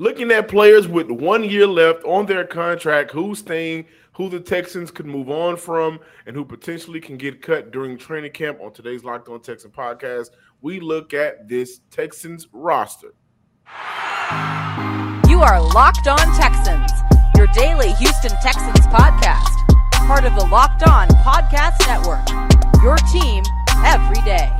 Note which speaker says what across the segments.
Speaker 1: looking at players with one year left on their contract, who's staying, who the Texans could move on from, and who potentially can get cut during training camp on today's Locked On Texan podcast. We look at this Texans roster.
Speaker 2: You are Locked On Texans, your daily Houston Texans podcast, part of the Locked On Podcast Network. Your team every day.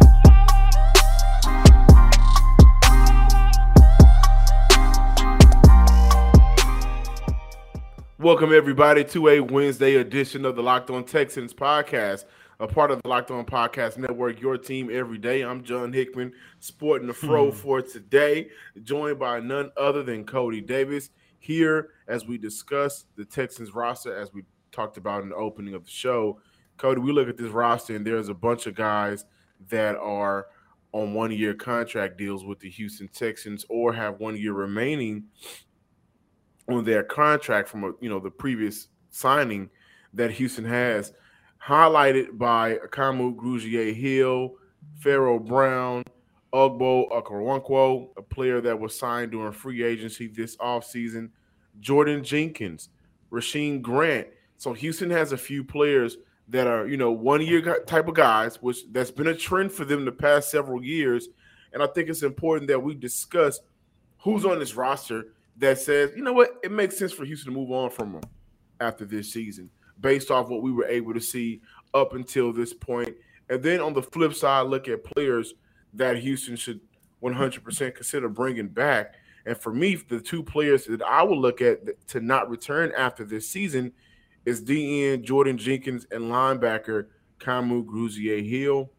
Speaker 1: Welcome, everybody, to a Wednesday edition of the Locked On Texans podcast, a part of the Locked On Podcast Network, your team every day. I'm John Hickman, sporting the fro hmm. for today, joined by none other than Coty Davis here as we discuss the Texans roster, as we talked about in the opening of the show. Coty, we look at this roster, and there's a bunch of guys that are on one year contract deals with the Houston Texans or have one year remaining on their contract from a, you know the previous signing that Houston has, highlighted by Kamu Grugier-Hill, Pharaoh Brown, Ogbo Okoronkwo, a player that was signed during free agency this offseason, Jordan Jenkins, Rasheem Grant. So Houston has a few players that are, you know, one year type of guys, which that's been a trend for them the past several years. And I think it's important that we discuss who's on this roster that says, you know what, it makes sense for Houston to move on from him after this season, based off what we were able to see up until this point. And then on the flip side, look at players that Houston should 100% consider bringing back. And for me, the two players that I will look at to not return after this season is DE Jordan Jenkins and linebacker Kamu Grugier-Hill.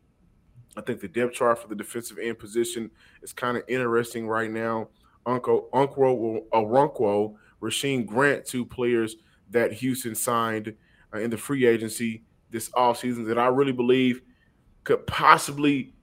Speaker 1: I think the depth chart for the defensive end position is kind of interesting right now. Uncle Uncle Okoronkwo, Rasheem Grant, two players that Houston signed uh, in the free agency this offseason that I really believe could possibly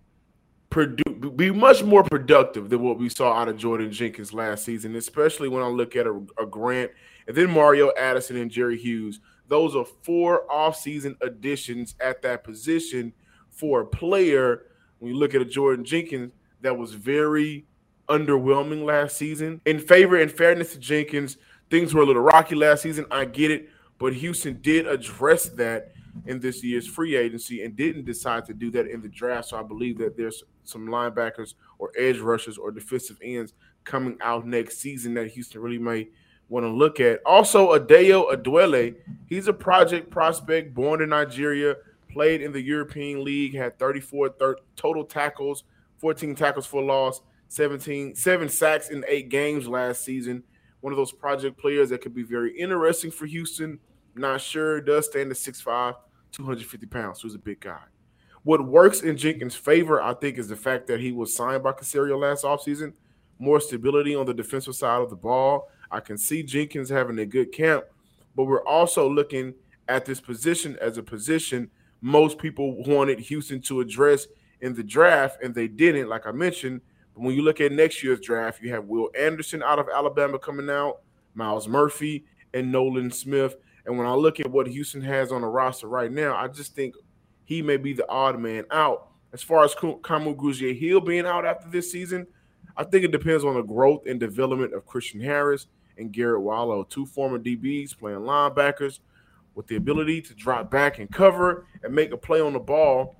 Speaker 1: produ- be much more productive than what we saw out of Jordan Jenkins last season, especially when I look at a, a Grant and then Mario Addison and Jerry Hughes. Those are four offseason additions at that position for a player. When you look at a Jordan Jenkins that was very underwhelming last season. In favor and fairness to Jenkins, things were a little rocky last season. I get it, but Houston did address that in this year's free agency and didn't decide to do that in the draft. So I believe that there's some linebackers or edge rushers or defensive ends coming out next season that Houston really may want to look at. Also, Adedayo Odeleye, he's a project prospect born in Nigeria, played in the European League, had 34 thir- total tackles, 14 tackles for loss. 17, seven sacks in eight games last season. One of those project players that could be very interesting for Houston. Not sure. Does stand at 6'5, 250 pounds. He's a big guy. What works in Jenkins' favor, I think, is the fact that he was signed by Caserio last offseason. More stability on the defensive side of the ball. I can see Jenkins having a good camp, but we're also looking at this position as a position most people wanted Houston to address in the draft, and they didn't. Like I mentioned, when you look at next year's draft, you have Will Anderson out of Alabama coming out, Myles Murphy, and Nolan Smith. And when I look at what Houston has on the roster right now, I just think he may be the odd man out. As far as Kamu Grugier-Hill being out after this season, I think it depends on the growth and development of Christian Harris and Garrett Wallow, two former DBs playing linebackers with the ability to drop back and cover and make a play on the ball.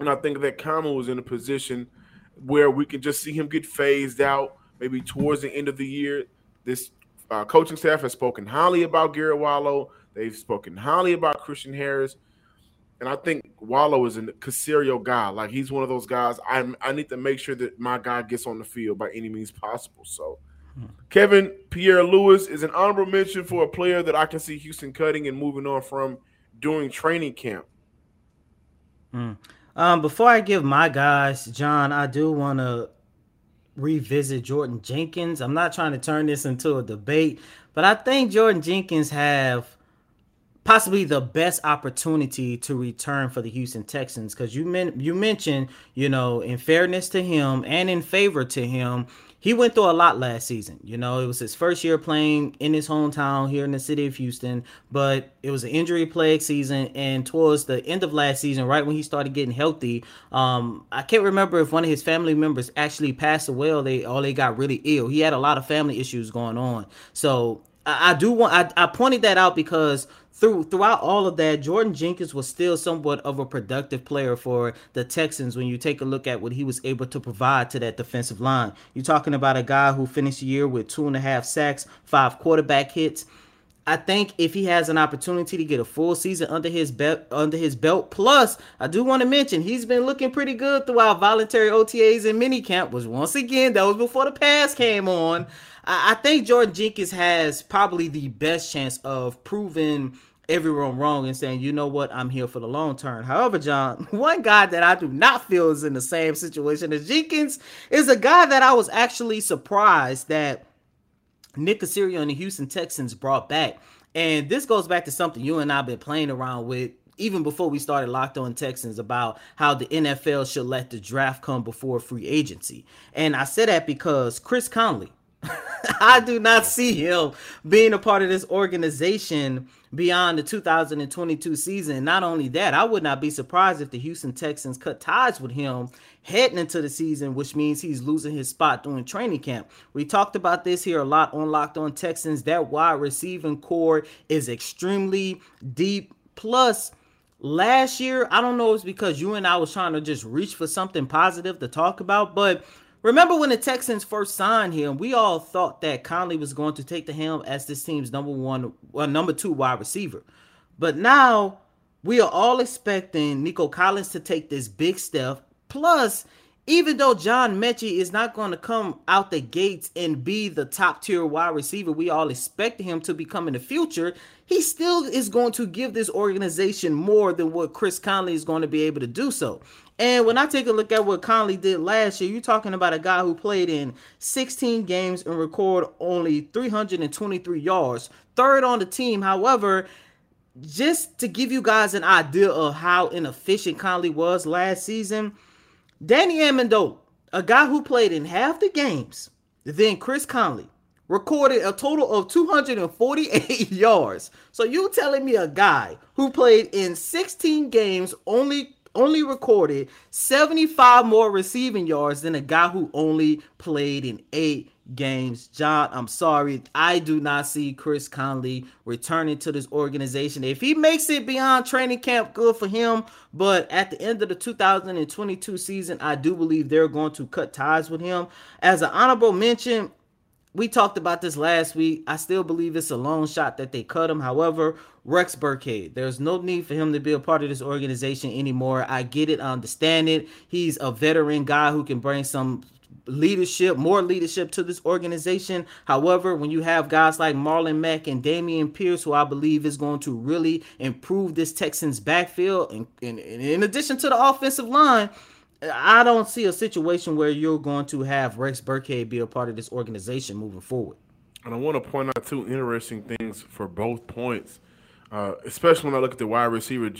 Speaker 1: And I think that Kamu was in a position – where we can just see him get phased out maybe towards the end of the year. This uh, coaching staff has spoken highly about Garrett Wallow. They've spoken highly about Christian Harris. And I think Wallow is a Caserio guy. Like he's one of those guys. I I need to make sure that my guy gets on the field by any means possible. So hmm. Kevin Pierre Louis is an honorable mention for a player that I can see Houston cutting and moving on from during training camp.
Speaker 3: Hmm. Um, before I give my guys, John, I do want to revisit Jordan Jenkins. I'm not trying to turn this into a debate, but I think Jordan Jenkins have possibly the best opportunity to return for the Houston Texans because you men- you mentioned, you know, in fairness to him and in favor to him, he went through a lot last season. You know, it was his first year playing in his hometown here in the city of Houston, but it was an injury plagued season. And towards the end of last season, right when he started getting healthy, um, I can't remember if one of his family members actually passed away or they or they got really ill. He had a lot of family issues going on. So I, I do want I, I pointed that out because through throughout all of that, Jordan Jenkins was still somewhat of a productive player for the Texans when you take a look at what he was able to provide to that defensive line. You're talking about a guy who finished the year with two and a half sacks, five quarterback hits. I think if he has an opportunity to get a full season under his belt, under his belt, plus I do want to mention he's been looking pretty good throughout voluntary OTAs and minicamp. Was once again that was before the pass came on. I, think Jordan Jenkins has probably the best chance of proving everyone wrong and saying, you know what, I'm here for the long term. However, John, one guy that I do not feel is in the same situation as Jenkins is a guy that I was actually surprised that Nick Caserio and the Houston Texans brought back. And this goes back to something you and I have been playing around with even before we started Locked On Texans about how the NFL should let the draft come before free agency. And I said that because Chris Conley, I do not see him being a part of this organization beyond the 2022 season. Not only that, I would not be surprised if the Houston Texans cut ties with him heading into the season, which means he's losing his spot during training camp. We talked about this here a lot on Locked On Texans. That wide receiving core is extremely deep. Plus, last year, I don't know if it's because you and I was trying to just reach for something positive to talk about, but Remember when the Texans first signed him, we all thought that Conley was going to take the helm as this team's number one, well, number two wide receiver. But now we are all expecting Nico Collins to take this big step. Plus, even though John Metchie is not going to come out the gates and be the top tier wide receiver we all expect him to become in the future, he still is going to give this organization more than what Chris Conley is going to be able to do so. And when I take a look at what Conley did last year, you're talking about a guy who played in 16 games and recorded only 323 yards, third on the team. However, just to give you guys an idea of how inefficient Conley was last season, Danny Amendola, a guy who played in half the games, then Chris Conley recorded a total of 248 yards. So you telling me a guy who played in 16 games only only recorded 75 more receiving yards than a guy who only played in eight games. John, I'm sorry. I do not see Chris Conley returning to this organization. If he makes it beyond training camp, good for him. But at the end of the 2022 season, I do believe they're going to cut ties with him. As an honorable mention, we talked about this last week. I still believe it's a long shot that they cut him. However, Rex Burkhead, there's no need for him to be a part of this organization anymore. I get it, I understand it. He's a veteran guy who can bring some leadership, more leadership to this organization. However, when you have guys like Marlon Mack and Dameon Pierce, who I believe is going to really improve this Texans backfield, and, and, and in addition to the offensive line, I don't see a situation where you're going to have Rex Burkhead be a part of this organization moving forward.
Speaker 1: And I want to point out two interesting things for both points, uh, especially when I look at the wide receiver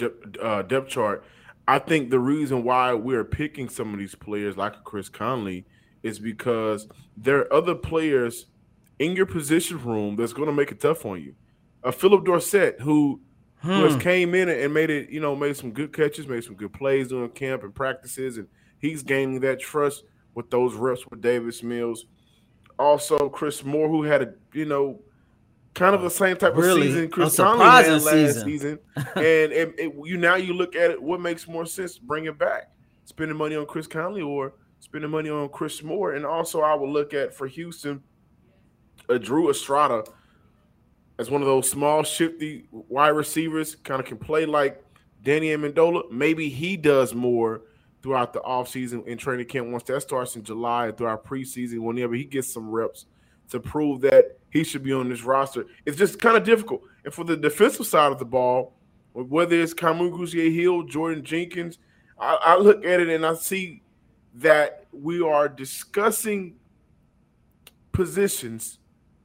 Speaker 1: uh, depth chart. I think the reason why we're picking some of these players like Chris Conley is because there are other players in your position room that's going to make it tough on you. A uh, Phillip Dorsett, who hmm. who has came in and made it, you know, made some good catches, made some good plays during camp and practices, and he's gaining that trust with those reps with Davis Mills. Also, Chris Moore, who had a, you know, kind of the same type really? of season Chris Conley had last season, season. and it, it, you now you look at it, what makes more sense? Bring it back, spending money on Chris Conley or spending money on Chris Moore, and also I would look at for Houston, a Drew Estrada as one of those small, shifty wide receivers, kind of can play like Danny Amendola. Maybe he does more throughout the offseason in training camp once that starts in July and throughout preseason, whenever he gets some reps to prove that he should be on this roster. It's just kind of difficult. And for the defensive side of the ball, whether it's Kamu Grugier-Hill, Jordan Jenkins, I, I look at it and I see that we are discussing positions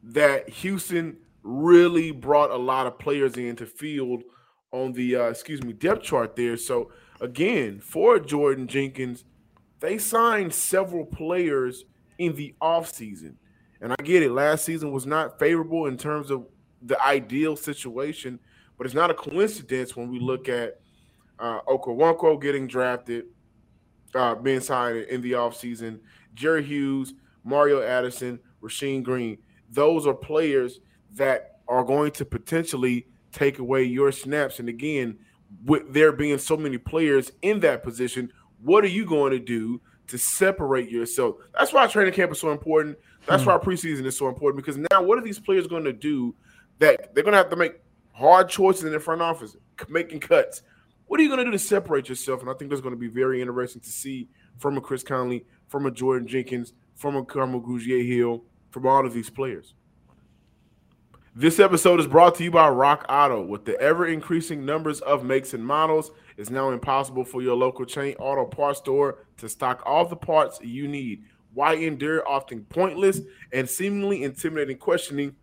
Speaker 1: that Houston – really brought a lot of players into field on the uh, excuse me depth chart there. So again, for Jordan Jenkins, they signed several players in the offseason. And I get it, last season was not favorable in terms of the ideal situation, but it's not a coincidence when we look at uh, getting drafted, uh, being signed in the offseason, Jerry Hughes, Mario Addison, Rasheem Green. Those are players that are going to potentially take away your snaps. And again, with there being so many players in that position, what are you going to do to separate yourself? That's why training camp is so important. That's hmm. why preseason is so important because now what are these players going to do that they're going to have to make hard choices in the front office, making cuts. What are you going to do to separate yourself? And I think that's going to be very interesting to see from a Chris Conley, from a Jordan Jenkins, from a Kamu Grugier-Hill, from all of these players. This episode is brought to you by Rock Auto. With the ever increasing numbers of makes and models, it's now impossible for your local chain auto parts store to stock all the parts you need. Why endure often pointless and seemingly intimidating questioning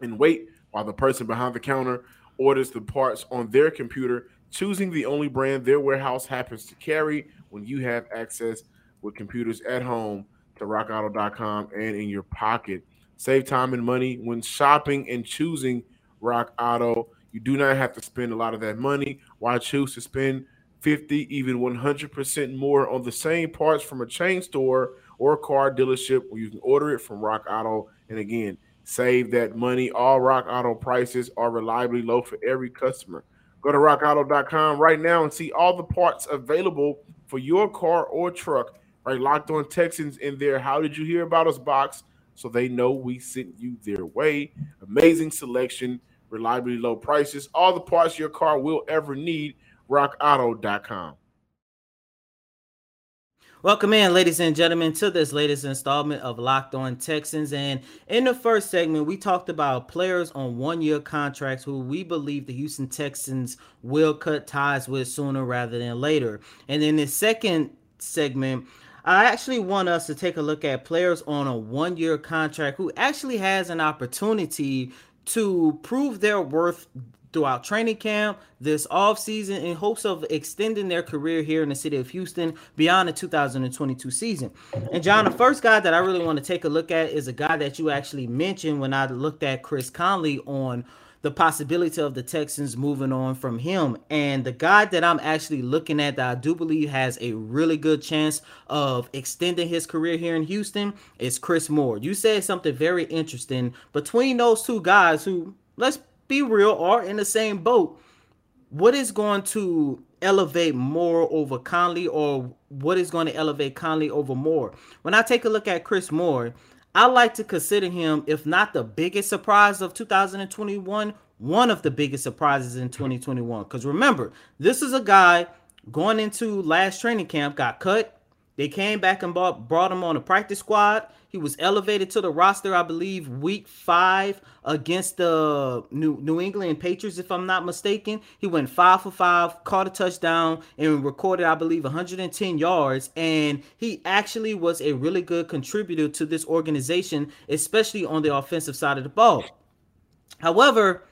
Speaker 1: and wait while the person behind the counter orders the parts on their computer, choosing the only brand their warehouse happens to carry when you have access with computers at home to rockauto.com and in your pocket. Save time and money when shopping and choosing Rock Auto. You do not have to spend a lot of that money. Why choose to spend 50, even 100% more on the same parts from a chain store or car dealership where you can order it from Rock Auto? And again, Save that money. All Rock Auto prices are reliably low for every customer. Go to rockauto.com right now and see all the parts available for your car or truck. Right, locked on Texans in there. How did you hear about us box? So they know we sent you their way. Amazing selection, reliably low prices, all the parts your car will ever need. RockAuto.com.
Speaker 3: Welcome in, ladies and gentlemen, to this latest installment of Locked On Texans. And in the first segment, we talked about players on one year contracts who we believe the Houston Texans will cut ties with sooner rather than later. And in the second segment, I actually want us to take a look at players on a one year contract who actually has an opportunity to prove their worth throughout training camp this offseason in hopes of extending their career here in the city of Houston beyond the 2022 season. And John, the first guy that I really want to take a look at is a guy that you actually mentioned when I looked at Chris Conley on the possibility of the Texans moving on from him. And the guy that I'm actually looking at that I do believe has a really good chance of extending his career here in Houston is Chris Moore. You said something very interesting between those two guys who let's be real, are in the same boat, what is going to elevate Moore over Conley, or what is going to elevate Conley over Moore? When I take a look at Chris Moore, I like to consider him, if not the biggest surprise of 2021, one of the biggest surprises in 2021. Because remember, this is a guy going into last training camp, got cut. They came back and brought, brought him on a practice squad. He was elevated to the roster, I believe, week five against the New, New England Patriots, if I'm not mistaken. He went five for five, caught a touchdown, and recorded, I believe, 110 yards. And he actually was a really good contributor to this organization, especially on the offensive side of the ball. However,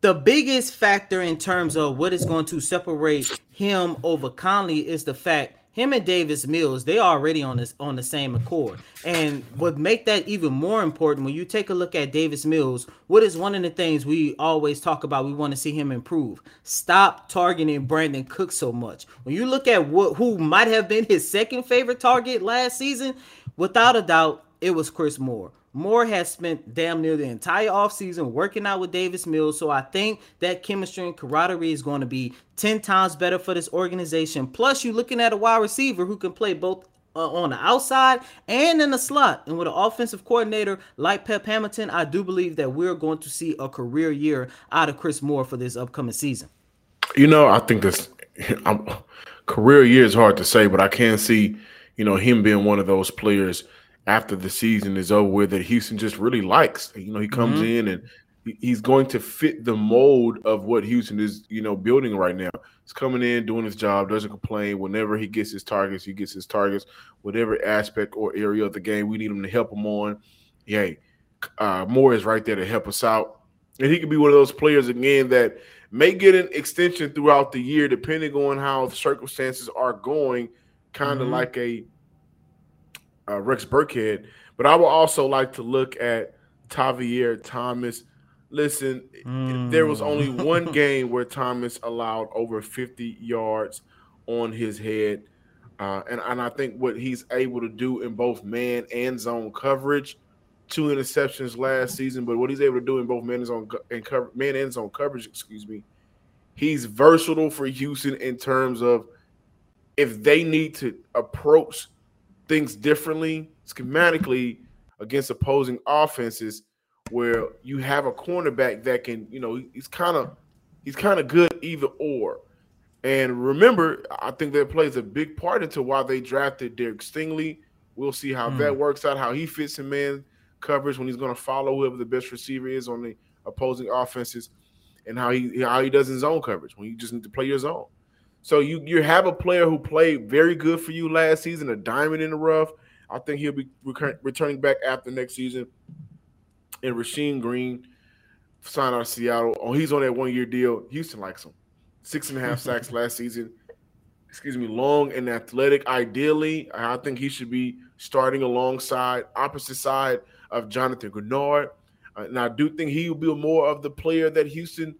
Speaker 3: the biggest factor in terms of what is going to separate him over Conley is the fact him and Davis Mills, they already on this on the same accord. And what make that even more important when you take a look at Davis Mills, what is one of the things we always talk about? We want to see him improve. Stop targeting Brandin Cook so much. When you look at what who might have been his second favorite target last season, without a doubt, it was Chris Moore. Moore has spent damn near the entire offseason working out with Davis Mills. So I think that chemistry and camaraderie is going to be 10 times better for this organization. Plus, you're looking at a wide receiver who can play both uh, on the outside and in the slot. And with an offensive coordinator like Pep Hamilton, I do believe that we're going to see a career year out of Chris Moore for this upcoming season.
Speaker 1: You know, I think this I'm, career year is hard to say, but I can see, you know, him being one of those players – after the season is over with that Houston just really likes. You know, he comes mm-hmm. in and he's going to fit the mold of what Houston is, you know, building right now. He's coming in, doing his job, doesn't complain. Whenever he gets his targets, he gets his targets. Whatever aspect or area of the game we need him to help him on, yeah, uh, Moore is right there to help us out. And he could be one of those players again that may get an extension throughout the year, depending on how the circumstances are going. Kind of mm-hmm. like a uh, Rex Burkhead, but I would also like to look at Tavierre Thomas. Listen, mm. there was only hmm. one game where Thomas allowed over 50 yards on his head. Uh, and, and I think what he's able to do in both man and zone coverage, two interceptions last season, but what he's able to do in both man and zone and cover, man and zone coverage, excuse me, he's versatile for Houston in terms of if they need to approach things differently schematically against opposing offenses where you have a cornerback that can, you know, he's kind of he's kind of good either or. And remember, I think that plays a big part into why they drafted Derek Stingley. We'll see how mm. that works out, how he fits in man coverage when he's going to follow whoever the best receiver is on the opposing offenses, and how he how he does in zone coverage when you just need to play your zone. So you you have a player who played very good for you last season, a diamond in the rough. I think he'll be returning back after next season. And Rasheem Green signed out of Seattle. Oh, he's on that one year deal. Houston likes him six and a half sacks last season. Excuse me, long and athletic. Ideally, I think he should be starting alongside opposite side of Jonathan Greenard. Uh, and I do think he will be more of the player that Houston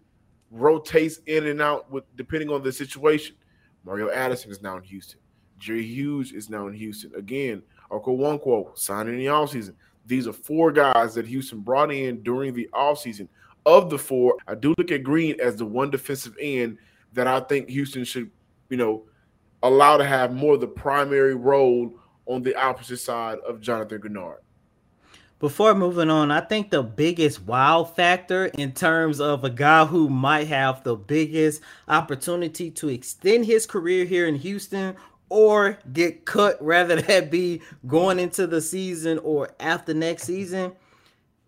Speaker 1: rotates in and out with depending on the situation. Mario Addison is now in Houston. Jerry Hughes is now in Houston. Again, Okoronkwo signed in the offseason. These are four guys that Houston brought in during the offseason. Of the four, I do look at Green as the one defensive end that I think Houston should, you know, allow to have more of the primary role on the opposite side of Jonathan Greenard.
Speaker 3: Before moving on, I think the biggest wow factor in terms of a guy who might have the biggest opportunity to extend his career here in Houston or get cut, rather that be going into the season or after next season,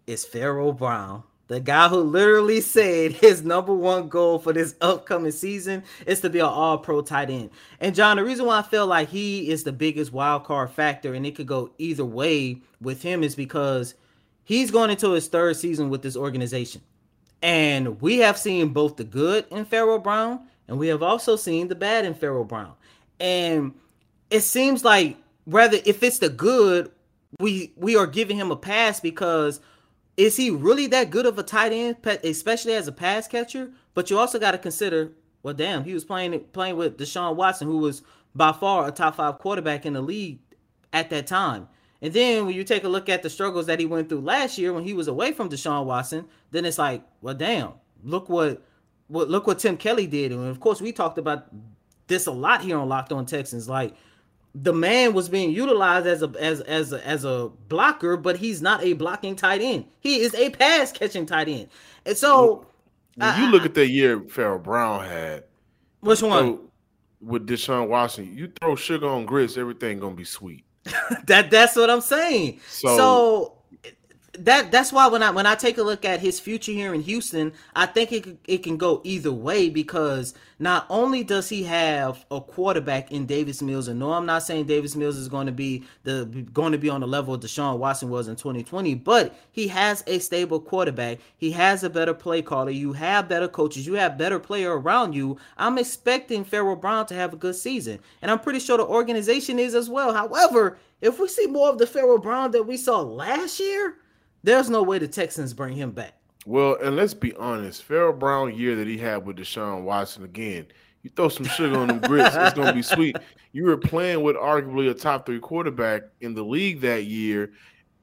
Speaker 3: is Pharaoh Brown. The guy who literally said his number one goal for this upcoming season is to be an all pro tight end. And John, the reason why I feel like he is the biggest wild card factor and it could go either way with him is because he's going into his third season with this organization. And we have seen both the good in Pharaoh Brown and we have also seen the bad in Pharaoh Brown. And it seems like rather if it's the good, we we are giving him a pass because is he really that good of a tight end, especially as a pass catcher? But you also got to consider, well, damn, he was playing playing with Deshaun Watson, who was by far a top five quarterback in the league at that time. And then when you take a look at the struggles that he went through last year when he was away from Deshaun Watson, then it's like, well, damn, look what, what look what Tim Kelly did. And of course, we talked about this a lot here on Locked On Texans. Like the man was being utilized as a as as a, as a blocker, but he's not a blocking tight end. He is a pass catching tight end. And so
Speaker 1: when I, you look at the year Pharaoh Brown had.
Speaker 3: Which one?
Speaker 1: With Deshaun Watson, you throw sugar on grits, everything gonna be sweet.
Speaker 3: that that's what I'm saying. So, so that that's why when I when I take a look at his future here in Houston, I think it it can go either way because not only does he have a quarterback in Davis Mills, and no, I'm not saying Davis Mills is going to be the going to be on the level of Deshaun Watson was in 2020, but he has a stable quarterback. He has a better play caller. You have better coaches. You have better player around you. I'm expecting Pharaoh Brown to have a good season, and I'm pretty sure the organization is as well. However, if we see more of the Pharaoh Brown that we saw last year there's no way the Texans bring him back.
Speaker 1: Well, and let's be honest, Pharaoh Brown year that he had with Deshaun Watson again. You throw some sugar on them grits, it's gonna be sweet. You were playing with arguably a top three quarterback in the league that year,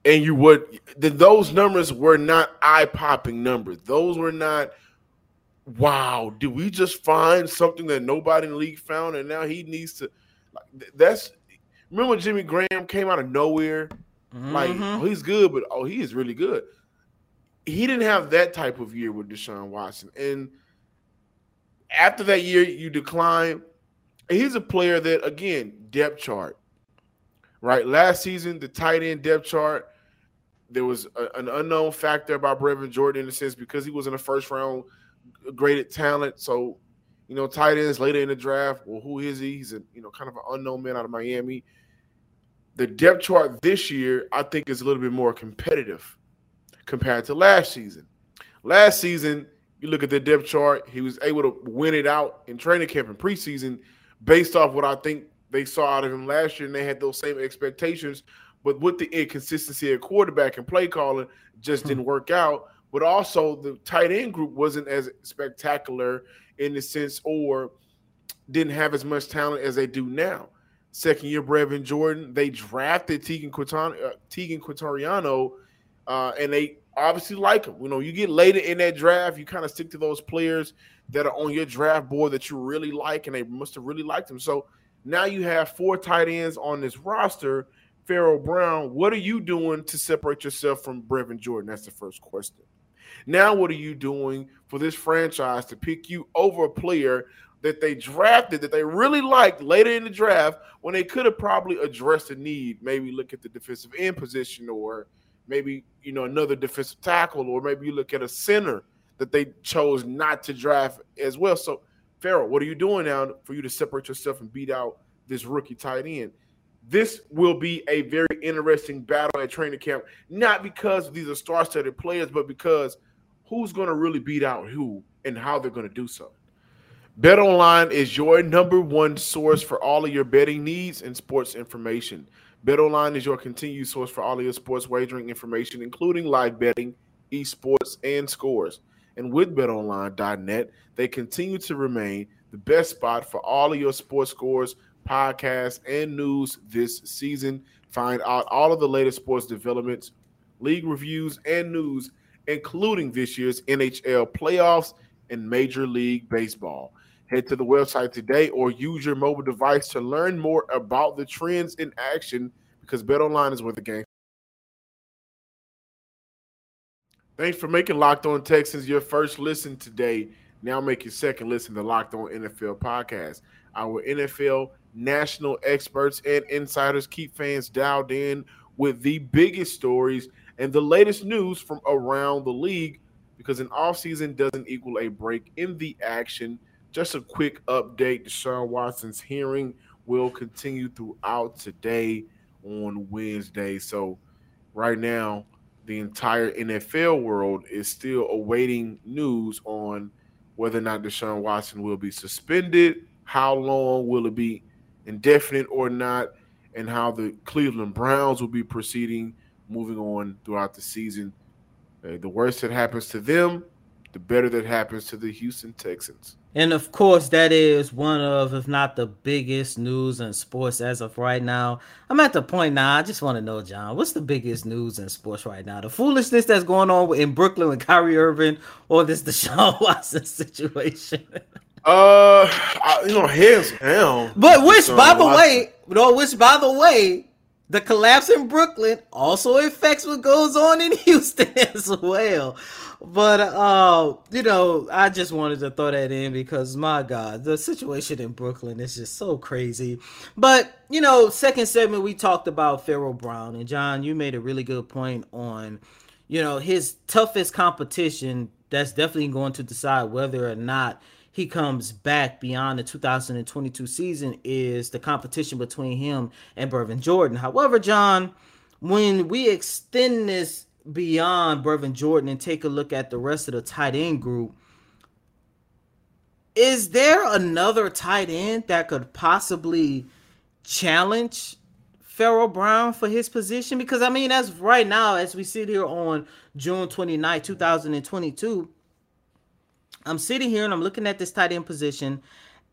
Speaker 1: and you would those numbers were not eye popping numbers. Those were not wow. Did we just find something that nobody in the league found, and now he needs to? That's remember Jimmy Graham came out of nowhere Mm-hmm. Like, oh, he's good, but oh, he is really good. He didn't have that type of year with Deshaun Watson. And after that year, you decline. He's a player that, again, depth chart, right? Last season, the tight end depth chart, there was a, an unknown factor about Brevin Jordan in a sense because he was in the first round graded talent. So, you know, tight ends later in the draft. Well, who is he? He's a you know kind of an unknown man out of Miami the depth chart this year, I think, is a little bit more competitive compared to last season. Last season, you look at the depth chart, he was able to win it out in training camp and preseason based off what I think they saw out of him last year, and they had those same expectations. but with the inconsistency at quarterback and play calling, just hmm. didn't work out. But also the tight end group wasn't as spectacular in the sense, or didn't have as much talent as they do now. Second year, Brevin Jordan, they drafted Teagan Quitoriano, uh, uh, and they obviously like him. You know, you get later in that draft, you kind of stick to those players that are on your draft board that you really like, and they must have really liked him. So now you have four tight ends on this roster. Pharaoh Brown, what are you doing to separate yourself from Brevin Jordan? That's the first question. Now, what are you doing for this franchise to pick you over a player that they drafted that they really liked later in the draft when they could have probably addressed a need? Maybe look at the defensive end position or maybe you know another defensive tackle, or maybe you look at a center that they chose not to draft as well. So, Pharaoh, what are you doing now for you to separate yourself and beat out this rookie tight end? This will be a very interesting battle at training camp, not because these are star-studded players, but because who's going to really beat out who and how they're going to do so. Bet Online is your number one source for all of your betting needs and sports information. BetOnline is your continued source for all of your sports wagering information, including live betting, esports, and scores. And with BetOnline.net, they continue to remain the best spot for all of your sports scores, podcasts, and news this season. Find out all of the latest sports developments, league reviews, and news, including this year's NHL playoffs and Major League Baseball. Head to the website today or use your mobile device to learn more about the trends in action because BetOnline is where the game. Thanks for making Locked On Texans your first listen today. Now make your second listen to Locked On NFL podcast. Our NFL national experts and insiders keep fans dialed in with the biggest stories and the latest news from around the league because an offseason doesn't equal a break in the action – just a quick update Deshaun Watson's hearing will continue throughout today on Wednesday. So, right now, the entire NFL world is still awaiting news on whether or not Deshaun Watson will be suspended, how long will it be indefinite or not, and how the Cleveland Browns will be proceeding moving on throughout the season. Uh, the worst that happens to them, the better that happens to the Houston Texans.
Speaker 3: And of course, that is one of, if not the biggest news in sports as of right now. I'm at the point now. I just want to know, John, what's the biggest news in sports right now? The foolishness that's going on in Brooklyn with Kyrie Irving, or this Deshaun Watson situation?
Speaker 1: uh, I, you know, hands down.
Speaker 3: But which, by the Watson. way, no, which, by the way, the collapse in Brooklyn also affects what goes on in Houston as well. But uh, you know, I just wanted to throw that in because my God, the situation in Brooklyn is just so crazy. But you know, second segment we talked about Pharaoh Brown and John. You made a really good point on, you know, his toughest competition. That's definitely going to decide whether or not he comes back beyond the 2022 season is the competition between him and Brevin Jordan. However, John, when we extend this beyond Brevin Jordan and take a look at the rest of the tight end group, is there another tight end that could possibly challenge Pharaoh Brown for his position? Because I mean, as right now, as we sit here on June 29, 2022, I'm sitting here and I'm looking at this tight end position,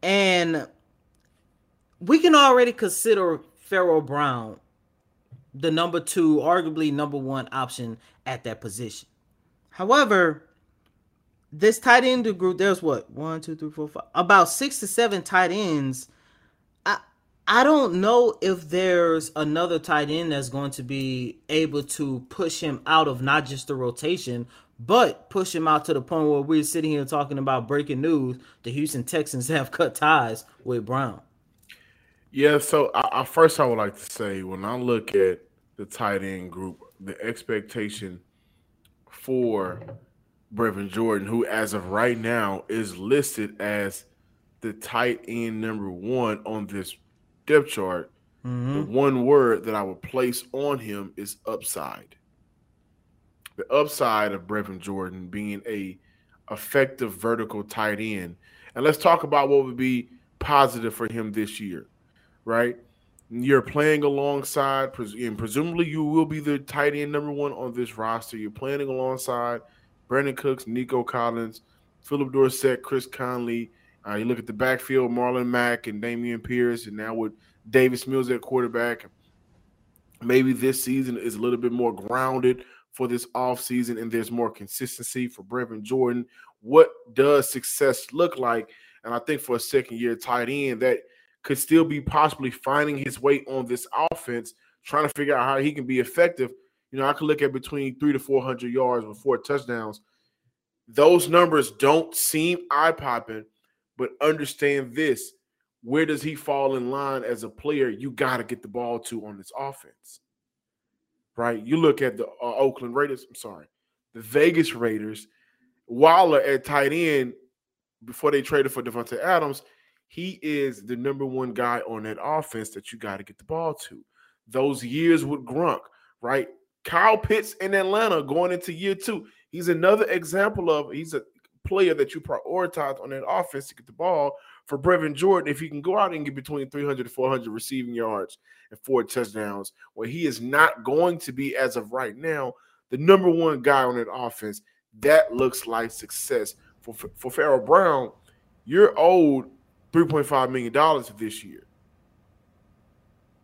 Speaker 3: and we can already consider Pharaoh Brown the number two, arguably number one option at that position. However, this tight end group, there's what one, two, three, four, five, about six to seven tight ends. I I don't know if there's another tight end that's going to be able to push him out of not just the rotation, but push him out to the point where we're sitting here talking about breaking news: the Houston Texans have cut ties with Brown.
Speaker 1: Yeah, so I, I, first I would like to say when I look at the tight end group, the expectation for Brevin Jordan, who as of right now is listed as the tight end number one on this depth chart, mm-hmm. the one word that I would place on him is upside. The upside of Brevin Jordan being a effective vertical tight end. And let's talk about what would be positive for him this year, right? You're playing alongside, and presumably you will be the tight end number one on this roster. You're playing alongside Brandin Cooks, Nico Collins, Phillip Dorsett, Chris Conley. Uh, you look at the backfield, Marlon Mack and Dameon Pierce, and now with Davis Mills at quarterback. Maybe this season is a little bit more grounded for this offseason and there's more consistency for Brevin Jordan. What does success look like? And I think for a second year tight end, that could still be possibly finding his way on this offense, trying to figure out how he can be effective. You know, I could look at between three to 400 yards with four touchdowns. Those numbers don't seem eye popping, but understand this where does he fall in line as a player you got to get the ball to on this offense? Right? You look at the uh, Oakland Raiders, I'm sorry, the Vegas Raiders, Waller at tight end before they traded for Davante Adams, he is the number one guy on that offense that you got to get the ball to. Those years with Gronk, right? Kyle Pitts in Atlanta going into year two. He's another example of he's a player that you prioritize on that offense to get the ball for Brevin Jordan, if he can go out and get between 300 to 400 receiving yards and four touchdowns, where he is not going to be, as of right now, the number one guy on that offense, that looks like success. For, for Pharaoh Brown, you're owed $3.5 million this year.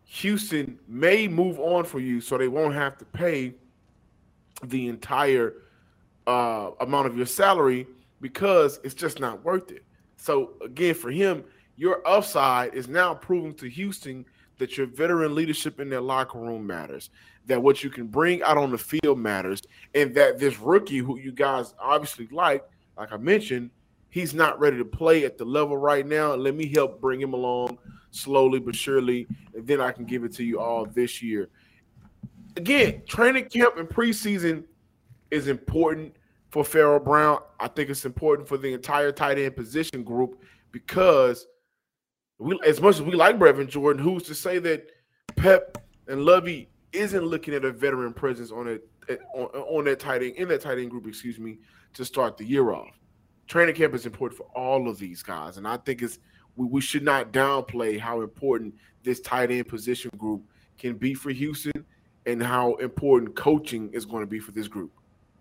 Speaker 1: Houston may move on for you so they won't have to pay the entire uh, amount of your salary because it's just not worth it. So again, for him, your upside is now proving to Houston that your veteran leadership in their locker room matters, that what you can bring out on the field matters, and that this rookie who you guys obviously like, like I mentioned, he's not ready to play at the level right now. Let me help bring him along slowly but surely, and then I can give it to you all this year. Again, training camp and preseason is important for Pharaoh Brown. I think it's important for the entire tight end position group because we, as much as we like Brevin Jordan, who's to say that Pep and Lovie isn't looking at a veteran presence on it on, on that tight end in that tight end group, excuse me, to start the year off. Training camp is important for all of these guys, and I think it's we, we should not downplay how important this tight end position group can be for Houston and how important coaching is going to be for this group.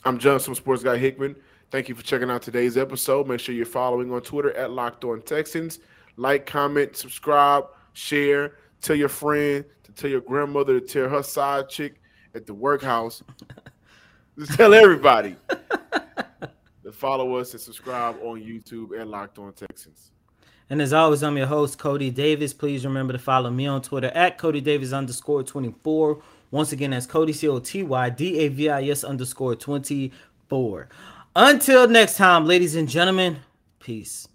Speaker 1: I'm John Johnson Sports Guy Hickman. Thank you for checking out today's episode. Make sure you're following on Twitter at Locked On Texans. Like, comment, subscribe, share. Tell your friend to tell your grandmother to tell her side chick at the workhouse. Just tell everybody follow us and subscribe on YouTube at Locked On Texans.
Speaker 3: And as always, I'm your host, Coty Davis. Please remember to follow me on Twitter at Coty Davis underscore 24 once again, that's Coty C O T Y D A V I S underscore 24. Until next time, ladies and gentlemen, peace.